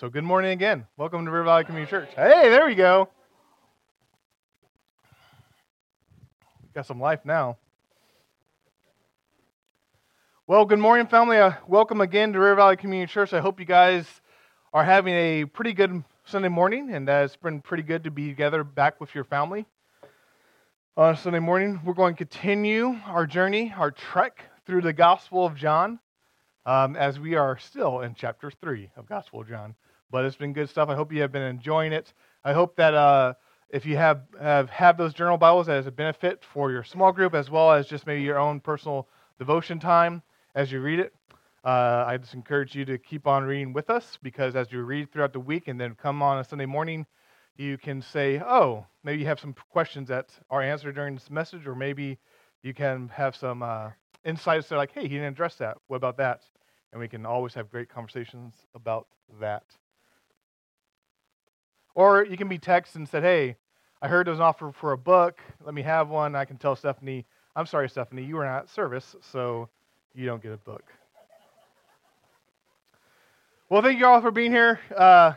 So, good morning again. Welcome to River Valley Community Church. Hey, there we go. Got some life now. Well, good morning, family. Uh, welcome again to River Valley Community Church. I hope you guys are having a pretty good Sunday morning, and uh, it's been pretty good to be together back with your family. On Sunday morning, we're going to continue our journey, our trek through the Gospel of John um, as we are still in chapter 3 of Gospel of John. But it's been good stuff. I hope you have been enjoying it. I hope that uh, if you have, have, have those journal Bibles as a benefit for your small group, as well as just maybe your own personal devotion time as you read it, uh, I just encourage you to keep on reading with us because as you read throughout the week and then come on a Sunday morning, you can say, oh, maybe you have some questions that are answered during this message, or maybe you can have some uh, insights that are like, hey, he didn't address that. What about that? And we can always have great conversations about that. Or you can be texted and said, hey, I heard there's an offer for a book. Let me have one. I can tell Stephanie, I'm sorry, Stephanie, you were not at service, so you don't get a book. Well, thank you all for being here. Uh,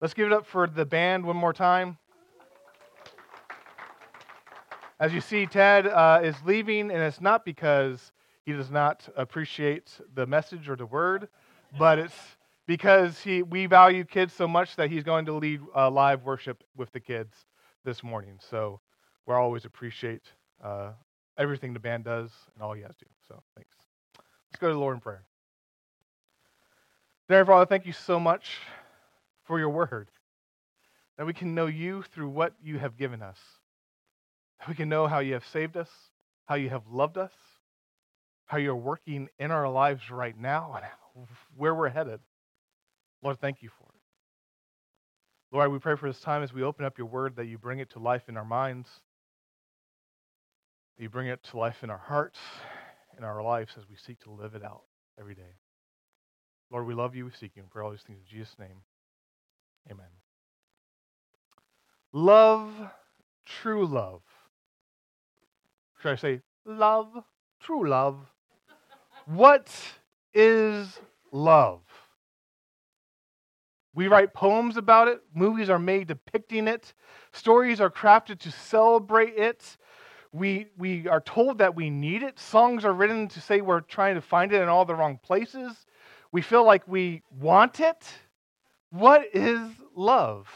let's give it up for the band one more time. As you see, Ted uh, is leaving, and it's not because he does not appreciate the message or the word, but it's because he, we value kids so much that he's going to lead uh, live worship with the kids this morning. So we'll always appreciate uh, everything the band does and all you guys do. So thanks. Let's go to the Lord in prayer. Dear Father, thank you so much for your word, that we can know you through what you have given us. That we can know how you have saved us, how you have loved us, how you're working in our lives right now, and where we're headed. Lord, thank you for it. Lord, we pray for this time as we open up your word that you bring it to life in our minds, that you bring it to life in our hearts, in our lives as we seek to live it out every day. Lord, we love you. We seek you and pray all these things in Jesus' name. Amen. Love, true love. Should I say love, true love? What is love? We write poems about it, movies are made depicting it, stories are crafted to celebrate it. We, we are told that we need it. Songs are written to say we're trying to find it in all the wrong places. We feel like we want it. What is love?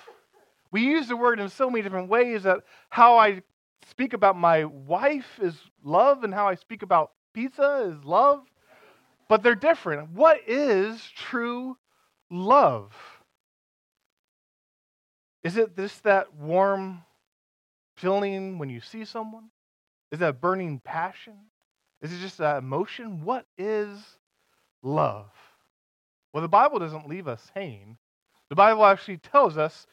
We use the word in so many different ways that how I speak about my wife is love and how I speak about pizza is love, but they're different. What is true love? Is it just that warm feeling when you see someone? Is that burning passion? Is it just that emotion? What is love? Well, the Bible doesn't leave us hanging. The Bible actually tells us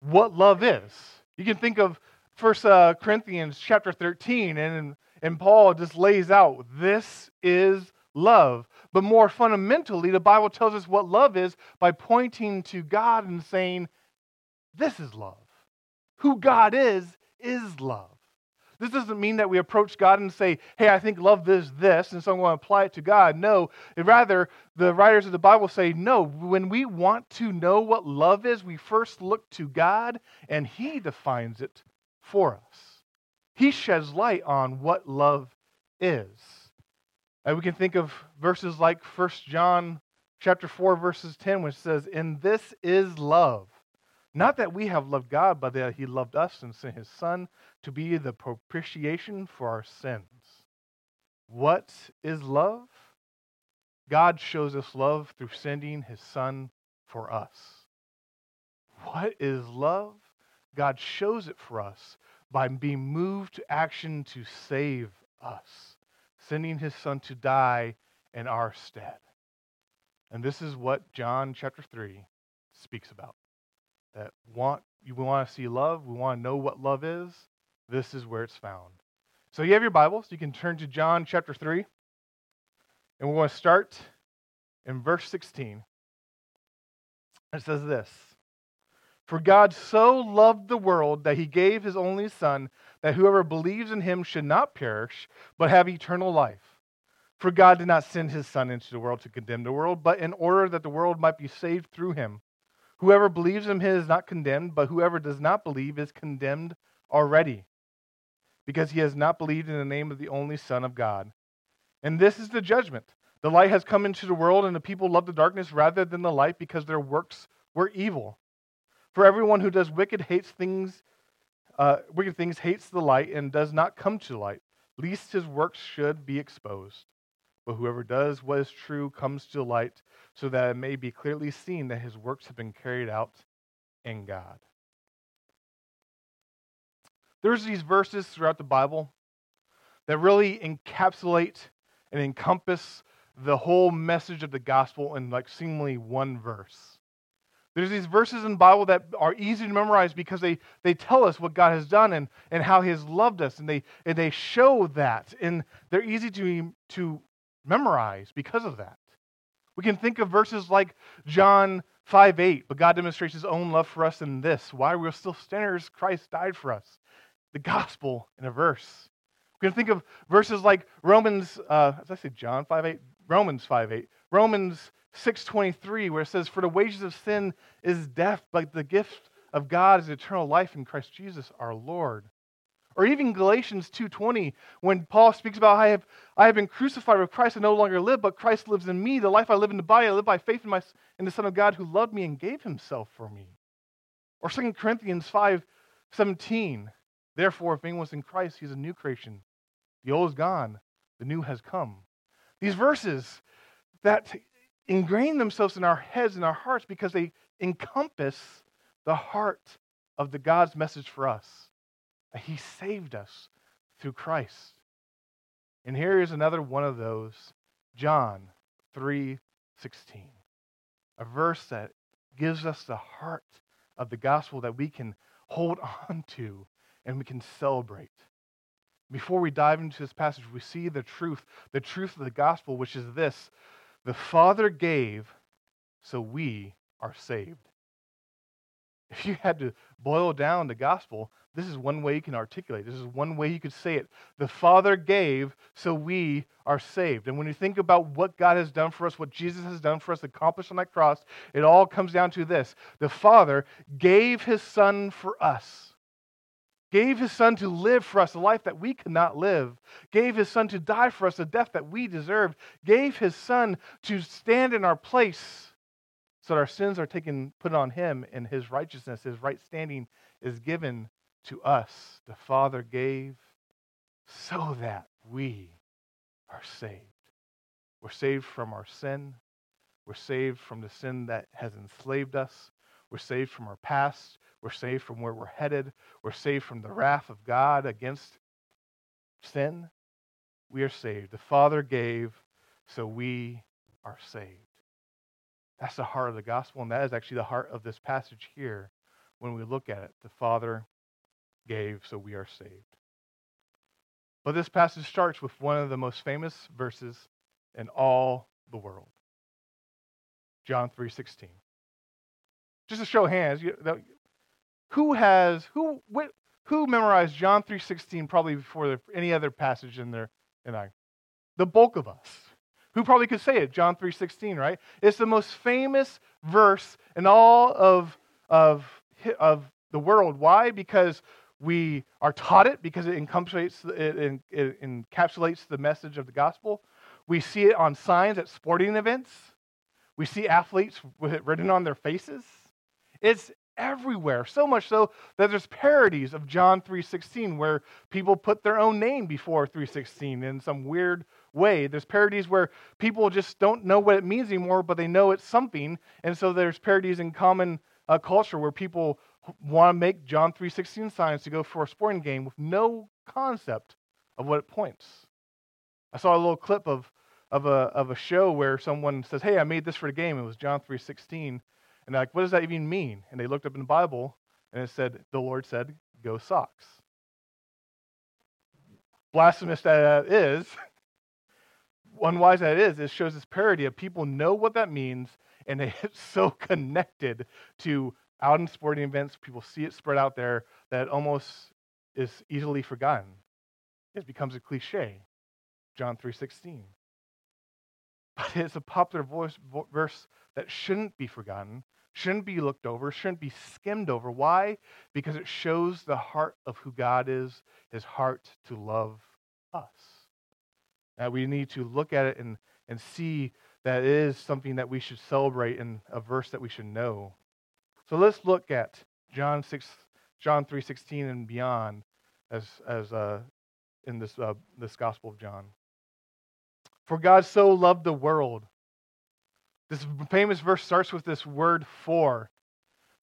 what love is. You can think of First uh, Corinthians chapter 13, and, and Paul just lays out this is love. But more fundamentally, the Bible tells us what love is by pointing to God and saying, This is love. Who God is, is love. This doesn't mean that we approach God and say, hey, I think love is this, and so I'm going to apply it to God. No, rather, the writers of the Bible say, no, when we want to know what love is, we first look to God, and He defines it for us. He sheds light on what love is. And we can think of verses like 1 John chapter 4, verses 10, which says, In this is love. Not that we have loved God, but that He loved us and sent His Son to be the propitiation for our sins. What is love? God shows us love through sending His Son for us. What is love? God shows it for us by being moved to action to save us, sending his son to die in our stead. And this is what John chapter 3 speaks about. That want you want to see love, we want to know what love is, this is where it's found. So you have your Bibles, you can turn to John chapter 3. And we're going to start in verse 16. It says this for God so loved the world that he gave his only Son, that whoever believes in him should not perish, but have eternal life. For God did not send his Son into the world to condemn the world, but in order that the world might be saved through him. Whoever believes in him is not condemned, but whoever does not believe is condemned already, because he has not believed in the name of the only Son of God. And this is the judgment. The light has come into the world, and the people love the darkness rather than the light because their works were evil. For everyone who does wicked hates things, uh, wicked things hates the light and does not come to light, lest his works should be exposed. But whoever does what is true comes to light, so that it may be clearly seen that his works have been carried out in God. There's these verses throughout the Bible that really encapsulate and encompass the whole message of the gospel in like seemingly one verse. There's these verses in the Bible that are easy to memorize because they, they tell us what God has done and, and how He has loved us, and they, and they show that, and they're easy to, to memorize because of that. We can think of verses like John 5 8, but God demonstrates his own love for us in this. While we are still sinners, Christ died for us. The gospel in a verse. We can think of verses like Romans, uh, as I say John 5 8, Romans 5 8, Romans 6 23, where it says, For the wages of sin is death, but the gift of God is eternal life in Christ Jesus our Lord. Or even Galatians 2:20, when Paul speaks about I have, I have been crucified with Christ, I no longer live, but Christ lives in me. The life I live in the body, I live by faith in, my, in the Son of God who loved me and gave himself for me. Or 2 Corinthians 5:17, therefore, if anyone's in Christ, he's a new creation. The old is gone, the new has come. These verses that ingrain themselves in our heads and our hearts because they encompass the heart of the God's message for us. He saved us through Christ. And here is another one of those, John 3:16. A verse that gives us the heart of the gospel that we can hold on to and we can celebrate. Before we dive into this passage, we see the truth, the truth of the gospel, which is this the Father gave, so we are saved. If you had to boil down the gospel, this is one way you can articulate. This is one way you could say it. The Father gave, so we are saved. And when you think about what God has done for us, what Jesus has done for us, accomplished on that cross, it all comes down to this the Father gave his Son for us. Gave his son to live for us a life that we could not live. Gave his son to die for us a death that we deserved. Gave his son to stand in our place so that our sins are taken, put on him, and his righteousness, his right standing, is given to us. The Father gave so that we are saved. We're saved from our sin. We're saved from the sin that has enslaved us. We're saved from our past. We're saved from where we're headed. We're saved from the wrath of God against sin. We are saved. The Father gave, so we are saved. That's the heart of the gospel, and that is actually the heart of this passage here when we look at it. The Father gave, so we are saved. But this passage starts with one of the most famous verses in all the world. John 3:16. Just to show hands, who has who who memorized John 3:16 probably before any other passage in there and I the bulk of us who probably could say it, John 3.16, right? It's the most famous verse in all of, of, of the world. Why? Because we are taught it, because it encapsulates, it, it encapsulates the message of the gospel. We see it on signs at sporting events. We see athletes with it written on their faces. It's everywhere, so much so that there's parodies of John 3:16 where people put their own name before 3:16 in some weird way. There's parodies where people just don't know what it means anymore, but they know it's something. And so there's parodies in common uh, culture where people want to make John 3:16 signs to go for a sporting game with no concept of what it points. I saw a little clip of of a of a show where someone says, "Hey, I made this for the game." It was John 3:16, and like, "What does that even mean?" And they looked up in the Bible, and it said, "The Lord said, go Sox." Blasphemous that is, unwise that is, it shows this parody of people know what that means and get so connected to out in sporting events, people see it spread out there that it almost is easily forgotten. It becomes a cliche. John 3:16. but it's a popular voice, vo- verse that shouldn't be forgotten, shouldn't be looked over, shouldn't be skimmed over. Why? Because it shows the heart of who God is, his heart to love us. Now we need to look at it and, and see that it is something that we should celebrate and a verse that we should know. So let's look at John 6, John 3.16 and beyond as, as uh, in this, uh, this Gospel of John. For God so loved the world. This famous verse starts with this word for.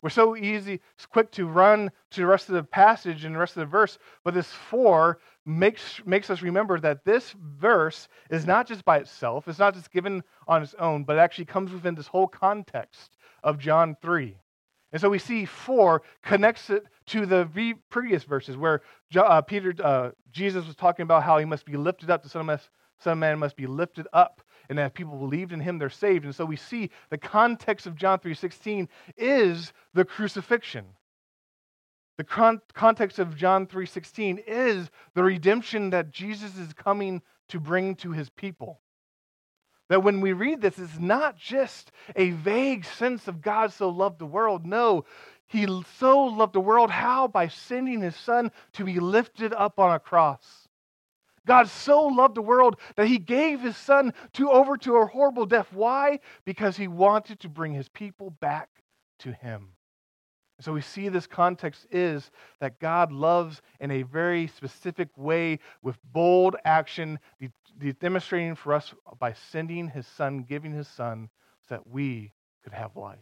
We're so easy, quick to run to the rest of the passage and the rest of the verse, but this for makes, makes us remember that this verse is not just by itself, it's not just given on its own, but it actually comes within this whole context of John 3. And so we see for connects it to the previous verses where uh, Peter, uh, Jesus was talking about how he must be lifted up, the Son of Man must be lifted up, and that people believed in him, they're saved. And so we see the context of John 3.16 is the crucifixion. The con- context of John 3.16 is the redemption that Jesus is coming to bring to his people. That when we read this, it's not just a vague sense of God so loved the world. No, he so loved the world. How? By sending his son to be lifted up on a cross. God so loved the world that he gave his son to over to a horrible death. Why? Because he wanted to bring his people back to him. So we see this context is that God loves in a very specific way with bold action, demonstrating for us by sending his son, giving his son, so that we could have life.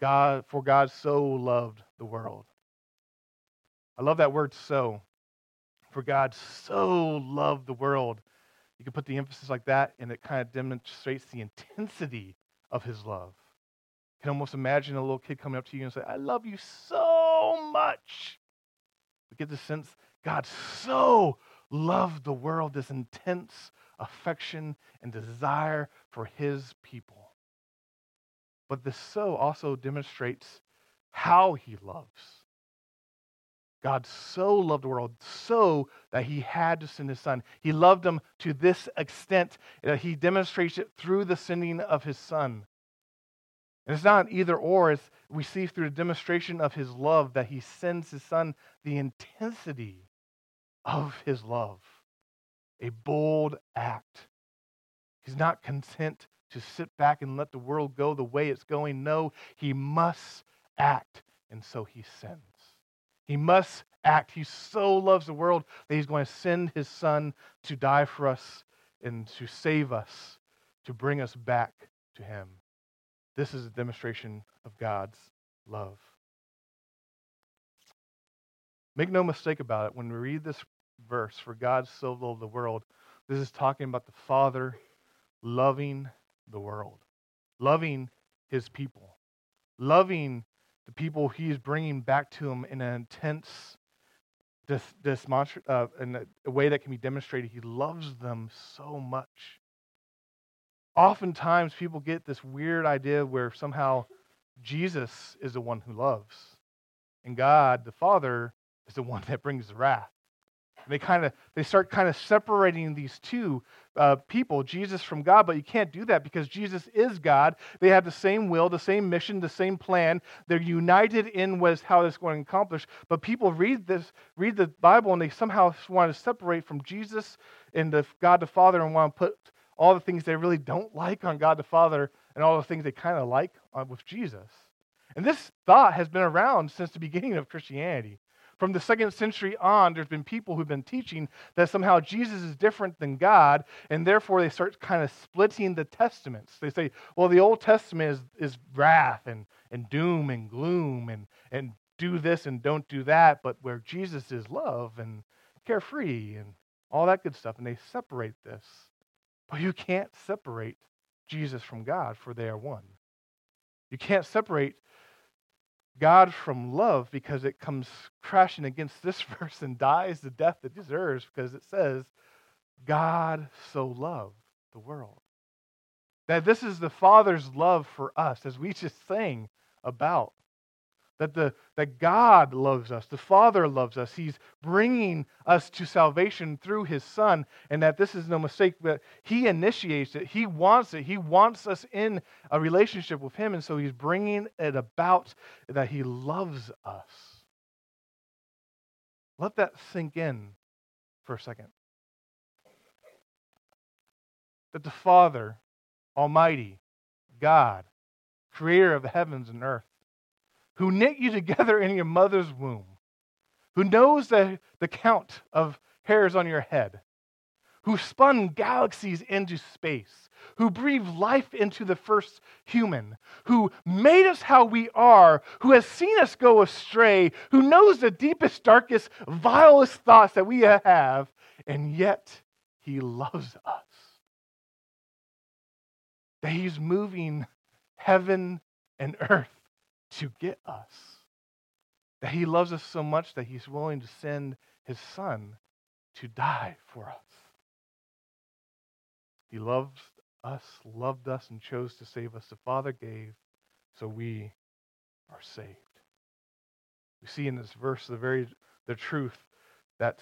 God, for God so loved the world. I love that word so. For God so loved the world. You can put the emphasis like that, and it kind of demonstrates the intensity of his love You can almost imagine a little kid coming up to you and say, I love you so much. We get the sense God so loved the world, this intense affection and desire for his people. But this so also demonstrates how he loves. God so loved the world so that he had to send his son. He loved them to this extent that he demonstrates it through the sending of his son. And it's not either or, it's we see through the demonstration of his love that he sends his son the intensity of his love. A bold act. He's not content to sit back and let the world go the way it's going. No, he must act, and so he sends. He must act. He so loves the world that he's going to send his son to die for us and to save us, to bring us back to him. This is a demonstration of God's love. Make no mistake about it, when we read this verse, for God so loved the world, this is talking about the Father loving the world, loving his people, loving the people he is bringing back to him in an intense, this, this uh, in a way that can be demonstrated. He loves them so much oftentimes people get this weird idea where somehow Jesus is the one who loves, and God, the Father, is the one that brings the wrath. And they kind of they start kind of separating these two uh, people, Jesus from God, but you can't do that because Jesus is God. They have the same will, the same mission, the same plan. They're united in what is how it's going to accomplish. But people read this, read the Bible, and they somehow want to separate from Jesus and the God the Father and want to put all the things they really don't like on God the Father and all the things they kind of like with Jesus. And this thought has been around since the beginning of Christianity. From the second century on, there's been people who've been teaching that somehow Jesus is different than God, and therefore they start kind of splitting the testaments. They say, well, the Old Testament is, is wrath and, and doom and gloom and, and do this and don't do that, but where Jesus is love and carefree and all that good stuff. And they separate this. But you can't separate Jesus from God, for they are one. You can't separate God from love because it comes crashing against this verse and dies the death it deserves because it says, God so loved the world. That this is the Father's love for us, as we just sang about. That, the, that God loves us, the Father loves us. He's bringing us to salvation through His Son, and that this is no mistake, but He initiates it. He wants it. He wants us in a relationship with Him, and so He's bringing it about that He loves us. Let that sink in for a second. That the Father, Almighty, God, creator of the heavens and earth, who knit you together in your mother's womb, who knows the, the count of hairs on your head, who spun galaxies into space, who breathed life into the first human, who made us how we are, who has seen us go astray, who knows the deepest, darkest, vilest thoughts that we have, and yet he loves us. That he's moving heaven and earth to get us. That he loves us so much that he's willing to send his son to die for us. He loves us, loved us, and chose to save us. The Father gave, so we are saved. We see in this verse the very the truth that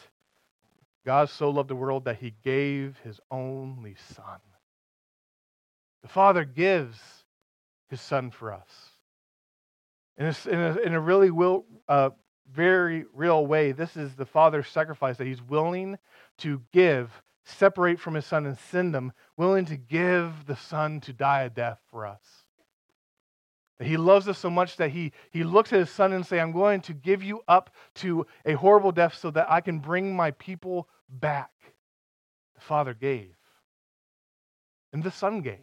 God so loved the world that he gave his only son. The Father gives his son for us. In a, in a, in a really will, uh, very real way, this is the Father's sacrifice that he's willing to give, separate from his son and send him, willing to give the son to die a death for us. That he loves us so much that he, he looks at his son and say, I'm going to give you up to a horrible death so that I can bring my people back. The Father gave. And the Son gave.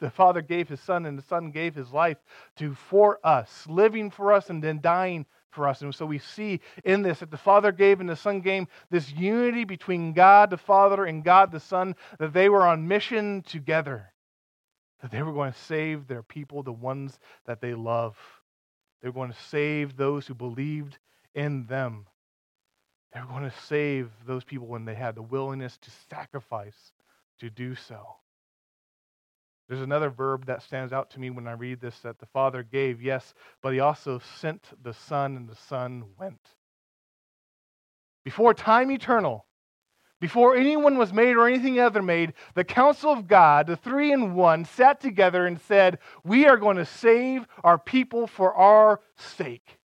The Father gave his Son, and the Son gave his life to for us, living for us and then dying for us. And so we see in this that the Father gave and the Son gave this unity between God the Father and God the Son, that they were on mission together, that they were going to save their people, the ones that they love. They were going to save those who believed in them. They were going to save those people when they had the willingness to sacrifice to do so. There's another verb that stands out to me when I read this that the Father gave, yes, but he also sent the Son, and the Son went. Before time eternal, before anyone was made or anything other made, the council of God, the three in one, sat together and said, We are going to save our people for our sake.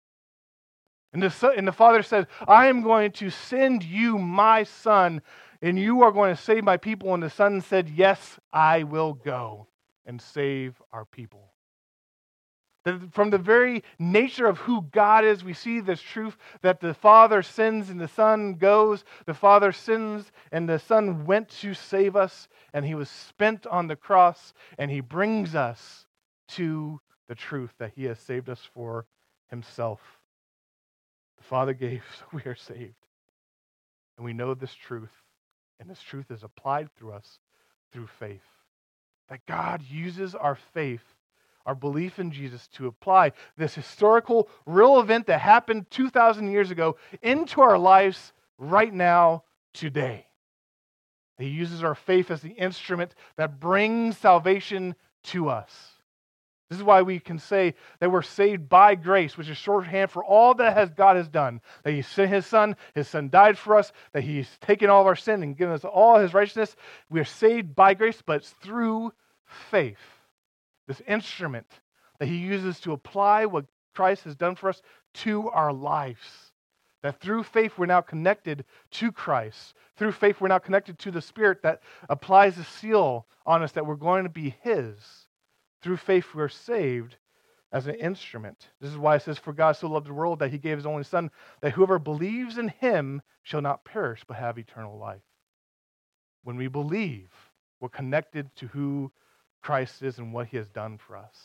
And the, and the Father said, I am going to send you my Son and you are going to save my people. And the son said, Yes, I will go and save our people. From the very nature of who God is, we see this truth that the Father sins and the Son goes. The Father sins and the Son went to save us, and he was spent on the cross, and he brings us to the truth that he has saved us for himself. The Father gave, so we are saved. And we know this truth and this truth is applied through us through faith. That God uses our faith, our belief in Jesus, to apply this historical, real event that happened 2,000 years ago into our lives right now, today. He uses our faith as the instrument that brings salvation to us. This is why we can say that we're saved by grace, which is shorthand for all that has God has done. That He sent His Son, His Son died for us, that He's taken all of our sin and given us all His righteousness. We are saved by grace, but it's through faith. This instrument that He uses to apply what Christ has done for us to our lives. That through faith we're now connected to Christ. Through faith we're now connected to the Spirit that applies the seal on us that we're going to be His. Through faith, we're saved as an instrument. This is why it says, For God so loved the world that he gave his only Son, that whoever believes in him shall not perish but have eternal life. When we believe, we're connected to who Christ is and what he has done for us.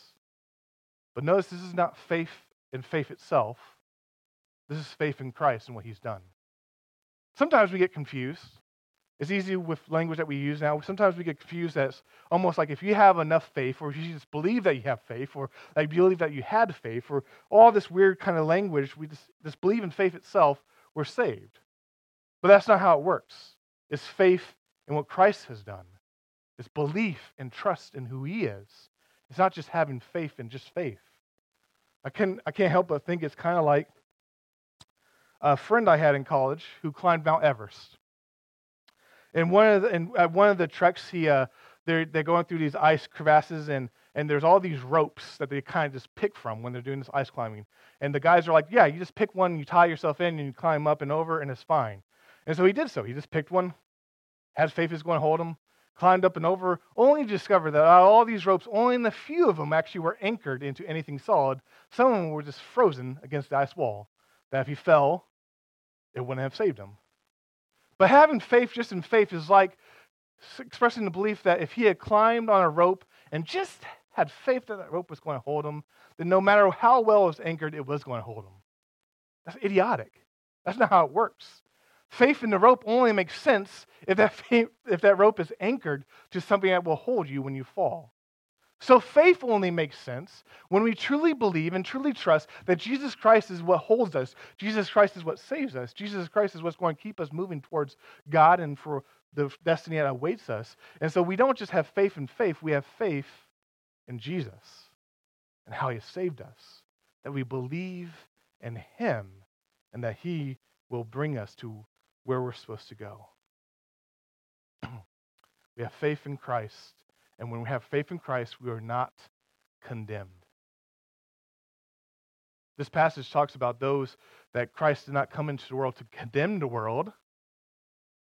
But notice this is not faith in faith itself, this is faith in Christ and what he's done. Sometimes we get confused. It's easy with language that we use now. Sometimes we get confused as almost like if you have enough faith, or if you just believe that you have faith, or like you believe that you had faith, or all this weird kind of language, we just, believe in faith itself, we're saved. But that's not how it works. It's faith in what Christ has done. It's belief and trust in who He is. It's not just having faith in just faith. I, can, I can't help but think it's kind of like a friend I had in college who climbed Mount Everest. And one of the, and at one of the treks, he, uh, they're, they're going through these ice crevasses, and, and there's all these ropes that they kind of just pick from when they're doing this ice climbing. And the guys are like, yeah, you just pick one, you tie yourself in, and you climb up and over, and it's fine. And so he did so. He just picked one, had faith was going to hold him, climbed up and over, only to discover that all these ropes, only a few of them actually were anchored into anything solid. Some of them were just frozen against the ice wall, that if he fell, it wouldn't have saved him. But having faith just in faith is like expressing the belief that if he had climbed on a rope and just had faith that that rope was going to hold him, then no matter how well it was anchored, it was going to hold him. That's idiotic. That's not how it works. Faith in the rope only makes sense if that, if that rope is anchored to something that will hold you when you fall. So faith only makes sense when we truly believe and truly trust that Jesus Christ is what holds us. Jesus Christ is what saves us. Jesus Christ is what's going to keep us moving towards God and for the destiny that awaits us. And so we don't just have faith in faith, we have faith in Jesus and how he has saved us. That we believe in him and that he will bring us to where we're supposed to go. we have faith in Christ and when we have faith in Christ, we are not condemned. This passage talks about those that Christ did not come into the world to condemn the world,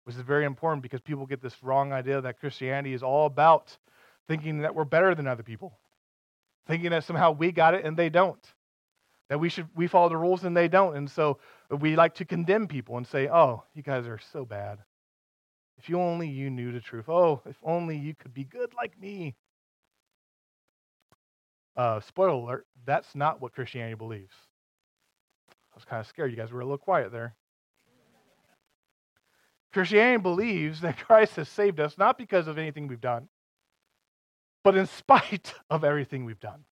which is very important because people get this wrong idea that Christianity is all about thinking that we're better than other people, thinking that somehow we got it and they don't, that we should we follow the rules and they don't, and so we like to condemn people and say, "Oh, you guys are so bad." If you only you knew the truth. Oh, if only you could be good like me. Uh, spoiler alert, that's not what Christianity believes. I was kind of scared. You guys were a little quiet there. Christianity believes that Christ has saved us not because of anything we've done, but in spite of everything we've done.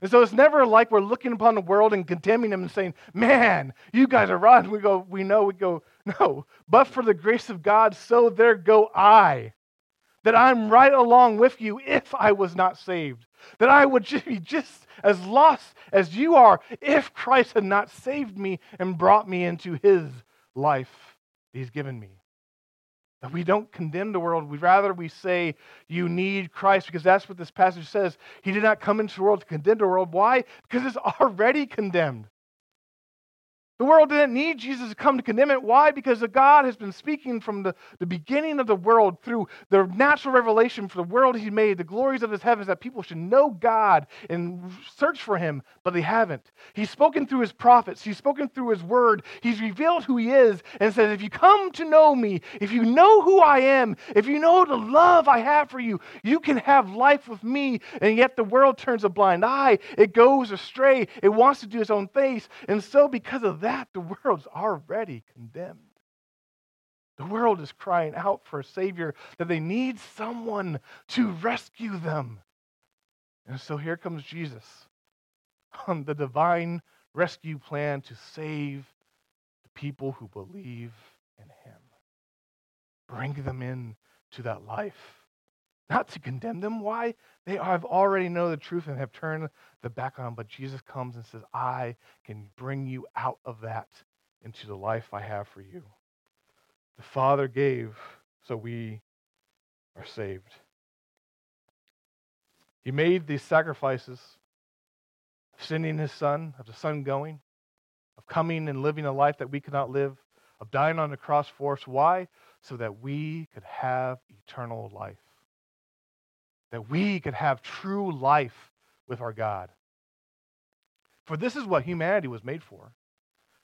And so it's never like we're looking upon the world and condemning them and saying, man, you guys are rotten. We go, we know, we go, no. But for the grace of God, so there go I. That I'm right along with you if I was not saved. That I would be just as lost as you are if Christ had not saved me and brought me into his life he's given me. That we don't condemn the world. We rather we say you need Christ because that's what this passage says. He did not come into the world to condemn the world. Why? Because it's already condemned. The world didn't need Jesus to come to condemn it. Why? Because God has been speaking from the, the beginning of the world through the natural revelation for the world He made, the glories of His heavens, that people should know God and search for Him, but they haven't. He's spoken through His prophets, He's spoken through His word, He's revealed who He is, and says, If you come to know me, if you know who I am, if you know the love I have for you, you can have life with me. And yet the world turns a blind eye, it goes astray, it wants to do its own thing. And so, because of that, that, the world's already condemned. The world is crying out for a Savior, that they need someone to rescue them. And so here comes Jesus on the divine rescue plan to save the people who believe in Him. Bring them in to that life not to condemn them. Why? They have already know the truth and have turned the back on. But Jesus comes and says, I can bring you out of that into the life I have for you. The Father gave, so we are saved. He made these sacrifices of sending his son, of the son going, of coming and living a life that we could not live, of dying on the cross for us. Why? So that we could have eternal life that we could have true life with our God. For this is what humanity was made for.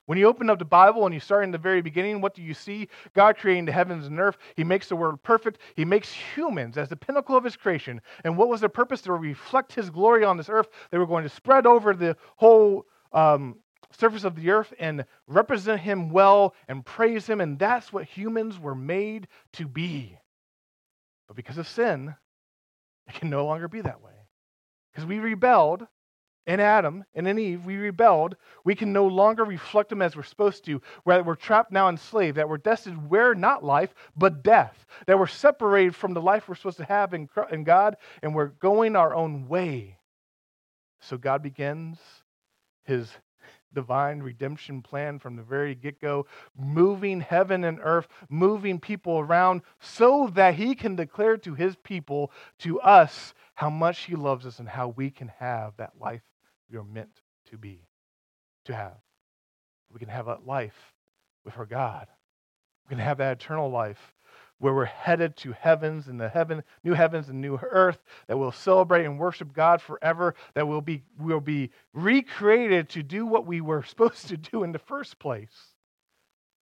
When you open up the Bible and you start in the very beginning, what do you see? God creating the heavens and earth. He makes the world perfect. He makes humans as the pinnacle of his creation. And what was their purpose? To reflect his glory on this earth. They were going to spread over the whole um, surface of the earth and represent him well and praise him. And that's what humans were made to be. But because of sin, it can no longer be that way. Because we rebelled in Adam and in Eve, we rebelled. We can no longer reflect them as we're supposed to. Where we're trapped now enslaved, that we're destined where not life, but death. That we're separated from the life we're supposed to have in, in God, and we're going our own way. So God begins his divine redemption plan from the very get go, moving heaven and earth, moving people around so that he can declare to his people, to us, how much he loves us and how we can have that life we are meant to be, to have. We can have that life with our God. We can have that eternal life where we're headed to heavens and the heaven, new heavens and new earth, that we'll celebrate and worship God forever, that we'll be, we'll be recreated to do what we were supposed to do in the first place.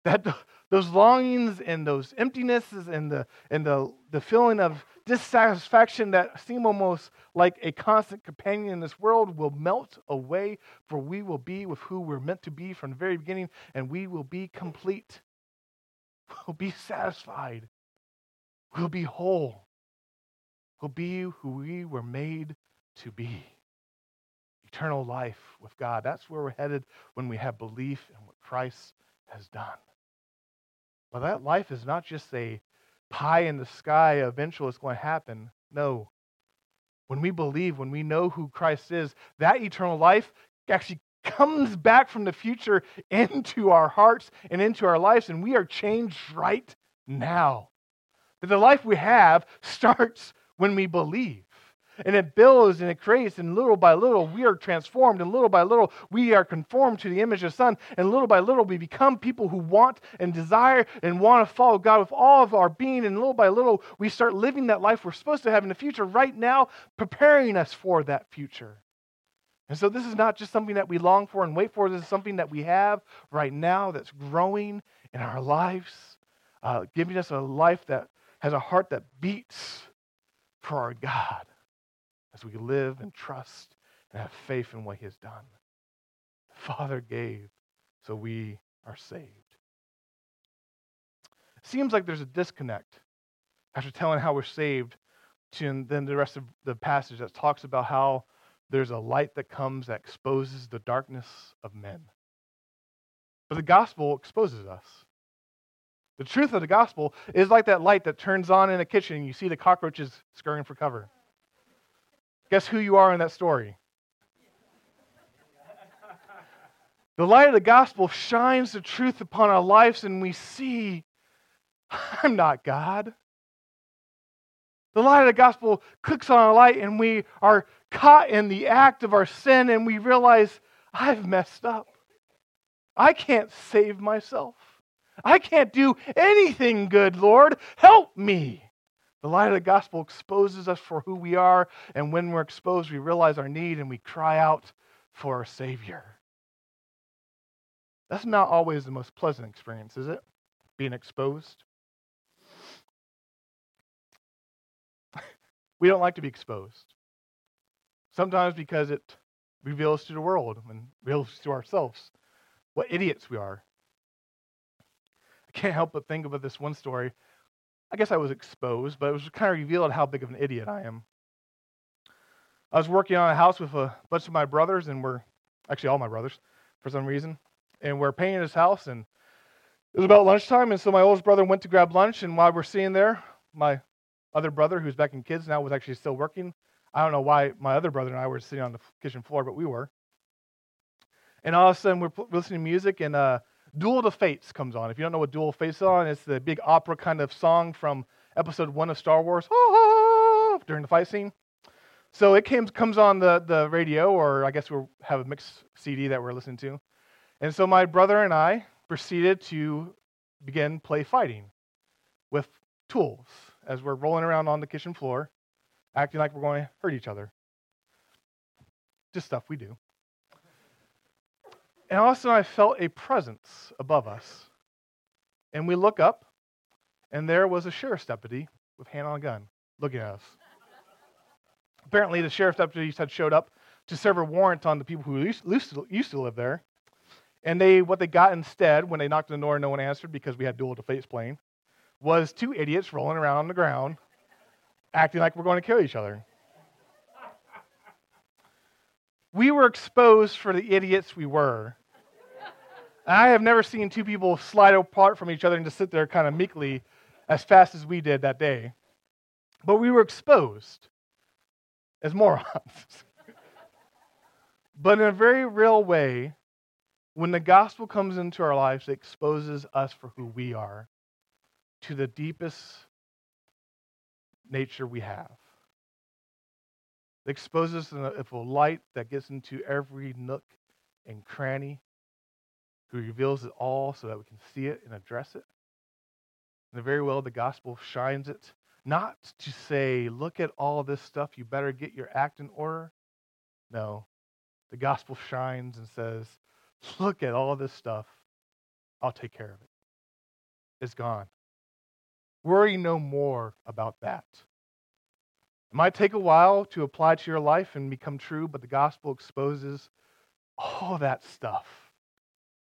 That those longings and those emptinesses and the, and the, the feeling of dissatisfaction that seem almost like a constant companion in this world will melt away, for we will be with who we're meant to be from the very beginning, and we will be complete. We'll be satisfied. We'll be whole. We'll be who we were made to be. Eternal life with God. That's where we're headed when we have belief in what Christ has done. But that life is not just a pie in the sky, eventually it's going to happen. No. When we believe, when we know who Christ is, that eternal life actually comes back from the future into our hearts and into our lives, and we are changed right now. That the life we have starts when we believe. And it builds and it creates, and little by little we are transformed, and little by little we are conformed to the image of the Son, and little by little we become people who want and desire and want to follow God with all of our being, and little by little we start living that life we're supposed to have in the future right now, preparing us for that future. And so this is not just something that we long for and wait for, this is something that we have right now that's growing in our lives, uh, giving us a life that has a heart that beats for our God as we live and trust and have faith in what He has done. The Father gave, so we are saved. Seems like there's a disconnect after telling how we're saved to then the rest of the passage that talks about how there's a light that comes that exposes the darkness of men. But the gospel exposes us. The truth of the gospel is like that light that turns on in a kitchen and you see the cockroaches scurrying for cover. Guess who you are in that story? The light of the gospel shines the truth upon our lives, and we see I'm not God. The light of the gospel clicks on our light, and we are caught in the act of our sin, and we realize I've messed up. I can't save myself. I can't do anything good, Lord. Help me. The light of the gospel exposes us for who we are, and when we're exposed, we realize our need and we cry out for a Savior. That's not always the most pleasant experience, is it? Being exposed. we don't like to be exposed. Sometimes because it reveals to the world and reveals to ourselves what idiots we are can't help but think about this one story. I guess I was exposed, but it was kind of revealed how big of an idiot I am. I was working on a house with a bunch of my brothers, and we're actually all my brothers for some reason, and we're painting this house, and it was about lunchtime, and so my oldest brother went to grab lunch, and while we're sitting there, my other brother, who's back in kids now, was actually still working. I don't know why my other brother and I were sitting on the kitchen floor, but we were. And all of a sudden, we're listening to music, and uh, Duel of the Fates comes on. If you don't know what Duel of Fates is on, it's the big opera kind of song from episode one of Star Wars during the fight scene. So it came, comes on the, the radio, or I guess we have a mixed CD that we're listening to. And so my brother and I proceeded to begin play fighting with tools as we're rolling around on the kitchen floor, acting like we're going to hurt each other. Just stuff we do. And all of a sudden, I felt a presence above us. And we look up, and there was a sheriff's deputy with hand on a gun looking at us. Apparently, the sheriff's deputies had showed up to serve a warrant on the people who used, to live there. And they, what they got instead, when they knocked on the door and no one answered because we had of the Fates was two idiots rolling around on the ground, acting like we're going to kill each other. We were exposed for the idiots we were. I have never seen two people slide apart from each other and just sit there kind of meekly as fast as we did that day. But we were exposed as morons. But in a very real way, when the gospel comes into our lives, it exposes us for who we are to the deepest nature we have. It exposes us in a light that gets into every nook and cranny, who reveals it all so that we can see it and address it. And very well, the gospel shines it, not to say, look at all this stuff, you better get your act in order. No, the gospel shines and says, look at all this stuff, I'll take care of it. It's gone. Worry no more about that. It might take a while to apply to your life and become true, but the gospel exposes all that stuff.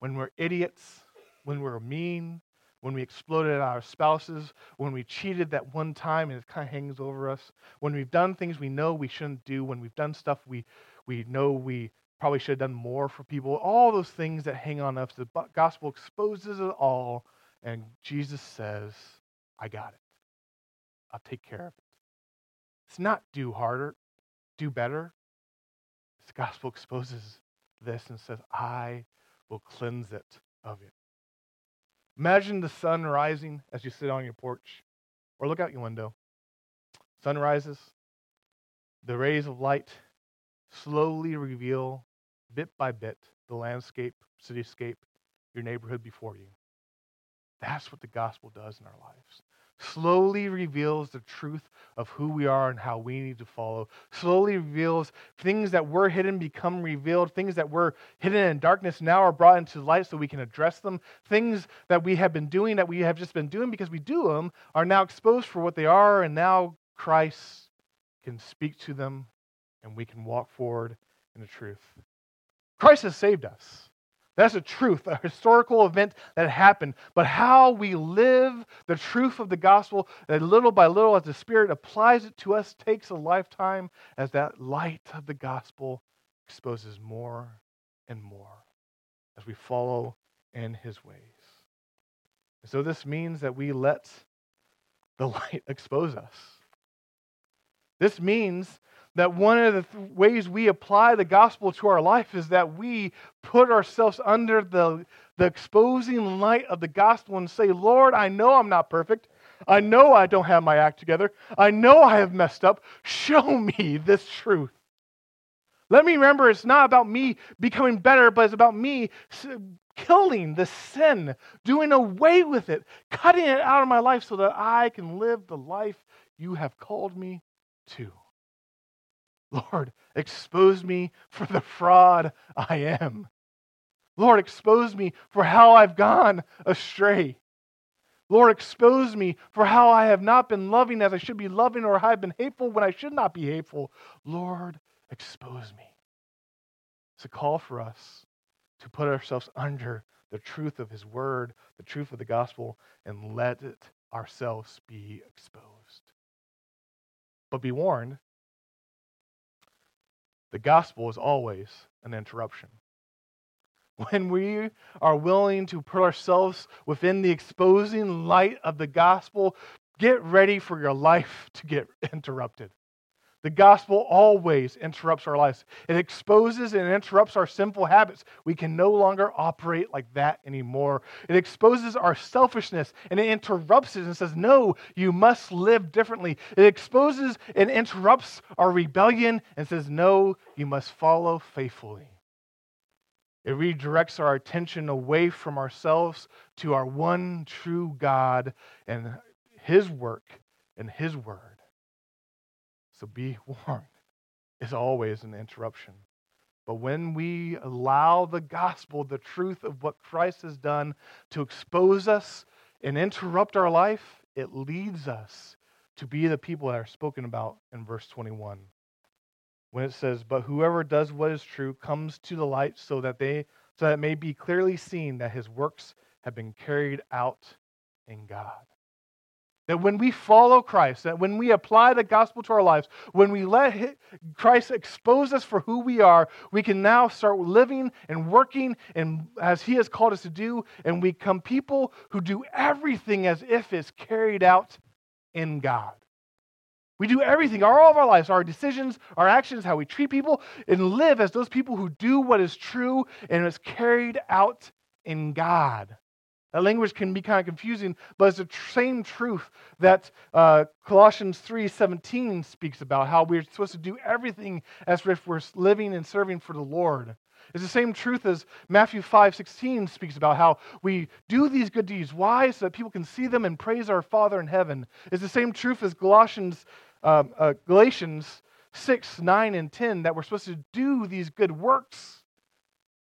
When we're idiots, when we're mean, when we exploded at our spouses, when we cheated that one time and it kind of hangs over us, when we've done things we know we shouldn't do, when we've done stuff we, we know we probably should have done more for people, all those things that hang on us, the gospel exposes it all, and Jesus says, I got it. I'll take care of it. It's not do harder, do better. The gospel exposes this and says, I will cleanse it of it. Imagine the sun rising as you sit on your porch or look out your window. Sun rises, the rays of light slowly reveal, bit by bit, the landscape, cityscape, your neighborhood before you. That's what the gospel does in our lives slowly reveals the truth of who we are and how we need to follow. Slowly reveals things that were hidden become revealed. Things that were hidden in darkness now are brought into light so we can address them. Things that we have been doing that we have just been doing because we do them are now exposed for what they are, and now Christ can speak to them and we can walk forward in the truth. Christ has saved us. That's a truth, a historical event that happened. But how we live the truth of the gospel, that little by little, as the Spirit applies it to us, takes a lifetime as that light of the gospel exposes more and more as we follow in his ways. So this means that we let the light expose us. This means that one of the th- ways we apply the gospel to our life is that we put ourselves under the, the exposing light of the gospel and say, Lord, I know I'm not perfect. I know I don't have my act together. I know I have messed up. Show me this truth. Let me remember it's not about me becoming better, but it's about me killing the sin, doing away with it, cutting it out of my life so that I can live the life you have called me to. Lord, expose me for the fraud I am. Lord, expose me for how I've gone astray. Lord, expose me for how I have not been loving as I should be loving or I have been hateful when I should not be hateful. Lord, expose me. It's a call for us to put ourselves under the truth of His Word, the truth of the gospel, and let it ourselves be exposed. But be warned the gospel is always an interruption. When we are willing to put ourselves within the exposing light of the gospel, get ready for your life to get interrupted. The gospel always interrupts our lives. It exposes and interrupts our sinful habits. We can no longer operate like that anymore. It exposes our selfishness and it interrupts it and says, No, you must live differently. It exposes and interrupts our rebellion and says, No, you must follow faithfully. It redirects our attention away from ourselves to our one true God and His work and His word. So be warned. It's always an interruption. But when we allow the gospel, the truth of what Christ has done, to expose us and interrupt our life, it leads us to be the people that are spoken about in verse 21. When it says, But whoever does what is true comes to the light so that they so that it may be clearly seen that his works have been carried out in God. That when we follow Christ, that when we apply the gospel to our lives, when we let Christ expose us for who we are, we can now start living and working and as He has called us to do, and we become people who do everything as if it's carried out in God. We do everything, all of our lives, our decisions, our actions, how we treat people, and live as those people who do what is true and is carried out in God. That language can be kind of confusing, but it's the same truth that uh, Colossians 3:17 speaks about, how we're supposed to do everything as if we're living and serving for the Lord. It's the same truth as Matthew 5:16 speaks about how we do these good deeds. Why? So that people can see them and praise our Father in heaven. It's the same truth as Galatians, um, uh, Galatians 6, 9, and 10 that we're supposed to do these good works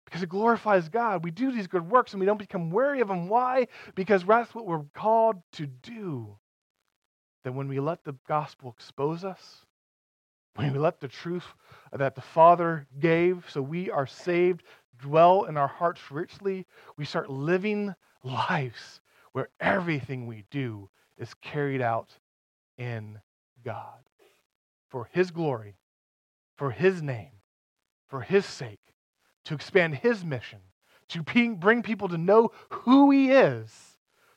because it glorifies God. We do these good works and we don't become weary of them. Why? Because that's what we're called to do. That when we let the gospel expose us, when we let the truth that the Father gave so we are saved dwell in our hearts richly, we start living lives where everything we do is carried out in God for His glory, for His name, for His sake to expand his mission, to bring people to know who he is,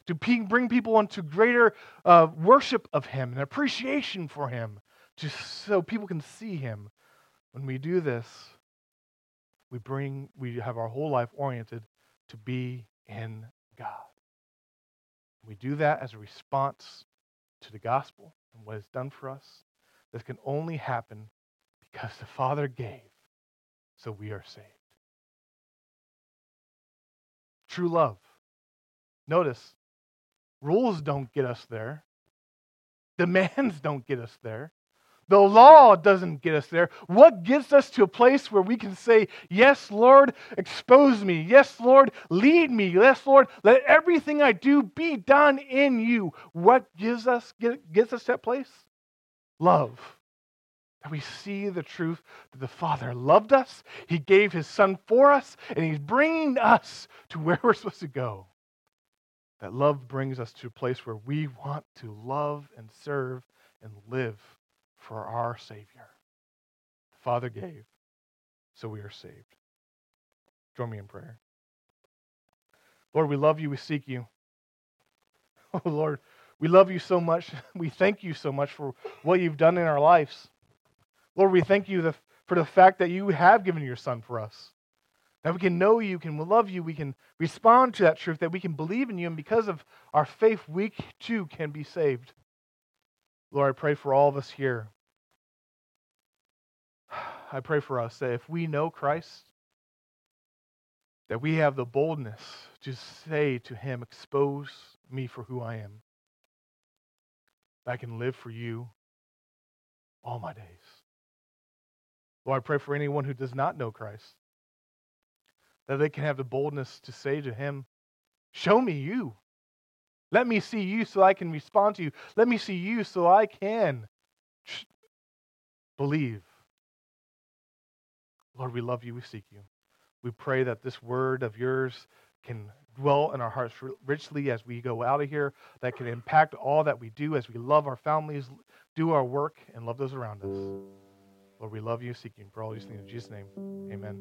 to bring people into greater uh, worship of him and appreciation for him, just so people can see him. When we do this, we bring we have our whole life oriented to be in God. We do that as a response to the gospel and what it's done for us. This can only happen because the Father gave, so we are saved. True love. Notice, rules don't get us there, demands don't get us there. The law doesn't get us there. What gets us to a place where we can say, Yes, Lord, expose me. Yes, Lord, lead me. Yes, Lord, let everything I do be done in you. What gives us, get, gets us that place? Love. That we see the truth that the Father loved us, He gave His Son for us, and He's bringing us to where we're supposed to go. That love brings us to a place where we want to love and serve and live for our Savior. The Father gave, so we are saved. Join me in prayer. Lord, we love you, we seek you. Oh, Lord, we love you so much. We thank you so much for what you've done in our lives. Lord, we thank you for the fact that you have given your Son for us. That we can know you, can love you, we can respond to that truth, that we can believe in you, and because of our faith, we too can be saved. Lord, I pray for all of us here. I pray for us that if we know Christ, that we have the boldness to say to him, Expose me for who I am. That I can live for you all my days. Lord, I pray for anyone who does not know Christ, that they can have the boldness to say to him, Show me you. Let me see you so I can respond to you. Let me see you so I can believe. Lord, we love you. We seek you. We pray that this word of yours can dwell in our hearts richly as we go out of here, that can impact all that we do as we love our families, do our work, and love those around us. Lord, we love you, seeking for all these things in Jesus' name. Amen.